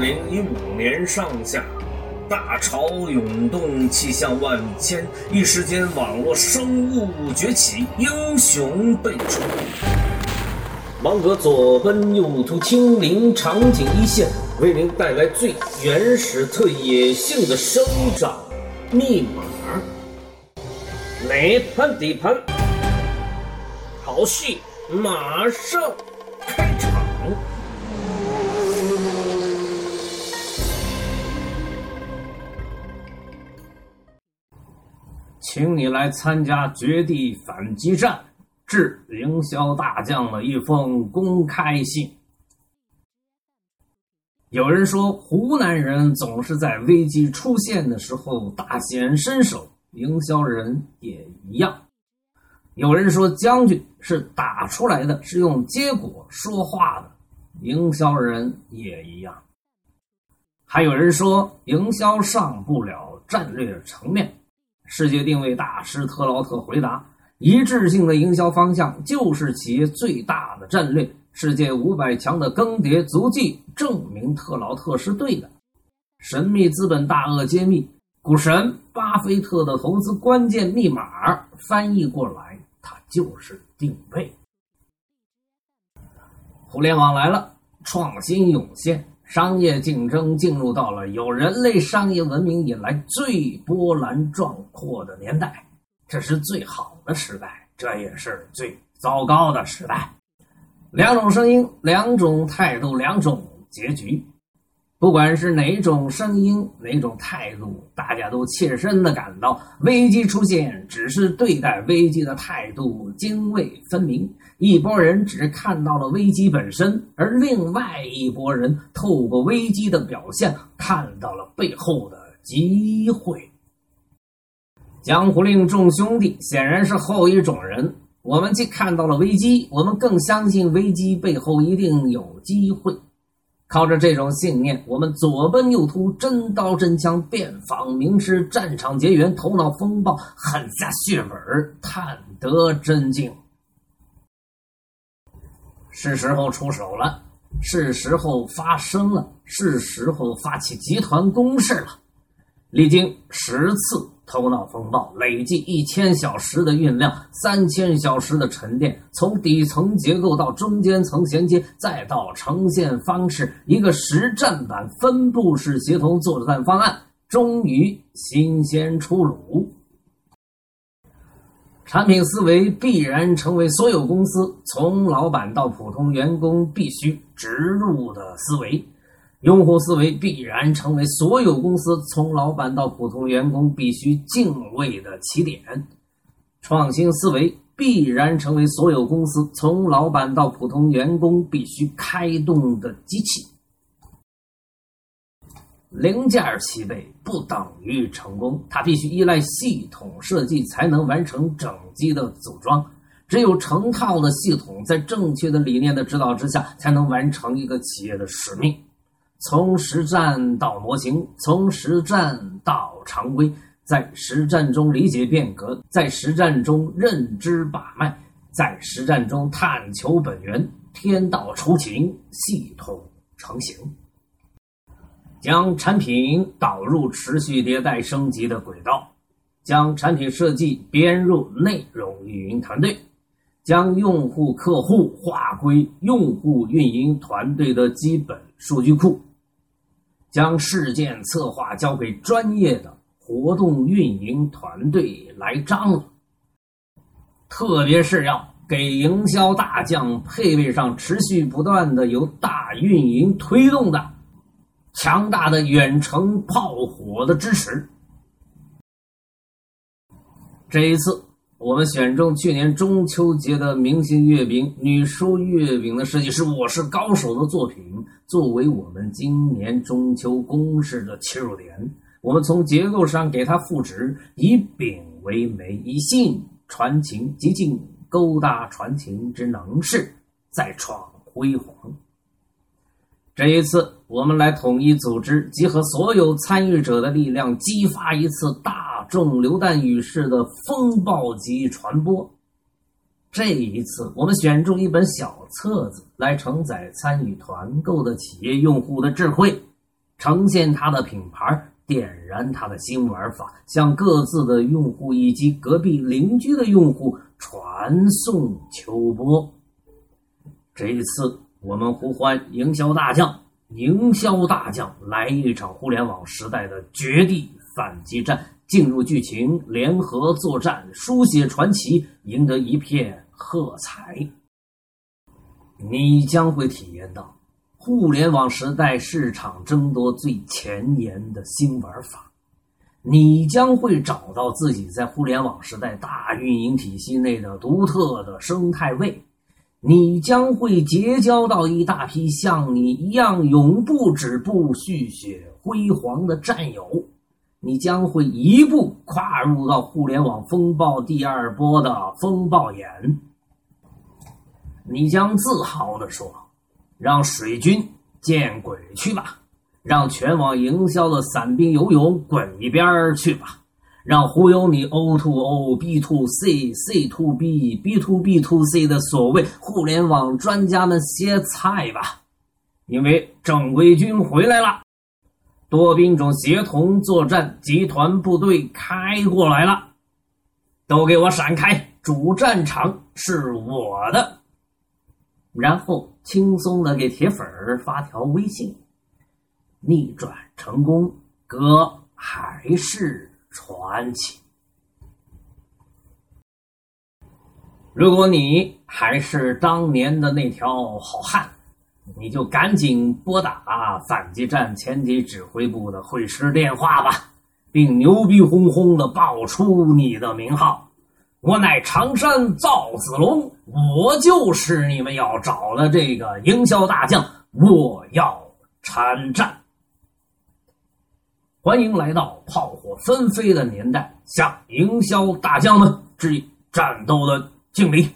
零一五年上下，大潮涌动，气象万千，一时间网络生物崛起，英雄辈出。芒格左奔右突，亲临场景一线，为您带来最原始、特野性的生长密码。哪盘底盘？好戏马上请你来参加绝地反击战，致营销大将的一封公开信。有人说，湖南人总是在危机出现的时候大显身手，营销人也一样。有人说，将军是打出来的，是用结果说话的，营销人也一样。还有人说，营销上不了战略层面。世界定位大师特劳特回答：“一致性的营销方向就是企业最大的战略。”世界五百强的更迭足迹证明特劳特是对的。神秘资本大鳄揭秘：股神巴菲特的投资关键密码，翻译过来，它就是定位。互联网来了，创新涌现。商业竞争进入到了有人类商业文明以来最波澜壮阔的年代，这是最好的时代，这也是最糟糕的时代。两种声音，两种态度，两种结局。不管是哪种声音，哪种态度，大家都切身的感到，危机出现，只是对待危机的态度泾渭分明。一拨人只看到了危机本身，而另外一拨人透过危机的表现，看到了背后的机会。江湖令众兄弟显然是后一种人。我们既看到了危机，我们更相信危机背后一定有机会。靠着这种信念，我们左奔右突，真刀真枪，遍访名师，战场结缘，头脑风暴，狠下血本，探得真经。是时候出手了，是时候发声了，是时候发起集团攻势了。历经十次头脑风暴，累计一千小时的酝酿，三千小时的沉淀，从底层结构到中间层衔接，再到呈现方式，一个实战版分布式协同作战方案，终于新鲜出炉。产品思维必然成为所有公司从老板到普通员工必须植入的思维，用户思维必然成为所有公司从老板到普通员工必须敬畏的起点，创新思维必然成为所有公司从老板到普通员工必须开动的机器。零件齐备不等于成功，它必须依赖系统设计才能完成整机的组装。只有成套的系统，在正确的理念的指导之下，才能完成一个企业的使命。从实战到模型，从实战到常规，在实战中理解变革，在实战中认知把脉，在实战中探求本源，天道酬勤，系统成型。将产品导入持续迭代升级的轨道，将产品设计编入内容运营团队，将用户客户划归用户运营团队的基本数据库，将事件策划交给专业的活动运营团队来张罗，特别是要给营销大将配备上持续不断的由大运营推动的。强大的远程炮火的支持。这一次，我们选中去年中秋节的明星月饼女书月饼的设计师《我是高手》的作品，作为我们今年中秋公式的切入点。我们从结构上给它赋值，以饼为媒，以信传情，极尽勾搭传情之能事，再创辉煌。这一次，我们来统一组织，集合所有参与者的力量，激发一次大众流弹雨式的风暴级传播。这一次，我们选中一本小册子来承载参与团购的企业用户的智慧，呈现它的品牌，点燃它的新玩法，向各自的用户以及隔壁邻居的用户传送秋波。这一次，我们呼唤营销大将，营销大将来一场互联网时代的绝地反击战，进入剧情，联合作战，书写传奇，赢得一片喝彩。你将会体验到。互联网时代市场争夺最前沿的新玩法，你将会找到自己在互联网时代大运营体系内的独特的生态位，你将会结交到一大批像你一样永不止步、续血辉煌的战友，你将会一步跨入到互联网风暴第二波的风暴眼，你将自豪地说。让水军见鬼去吧！让全网营销的散兵游勇滚一边去吧！让忽悠你 O to O、B to C、C to B、B to B to C 的所谓互联网专家们歇菜吧！因为正规军回来了，多兵种协同作战集团部队开过来了，都给我闪开！主战场是我的。然后。轻松的给铁粉儿发条微信，逆转成功，哥还是传奇。如果你还是当年的那条好汉，你就赶紧拨打反击战前敌指挥部的会师电话吧，并牛逼哄哄的报出你的名号。我乃常山赵子龙，我就是你们要找的这个营销大将，我要参战。欢迎来到炮火纷飞的年代，向营销大将们致以战斗的敬礼。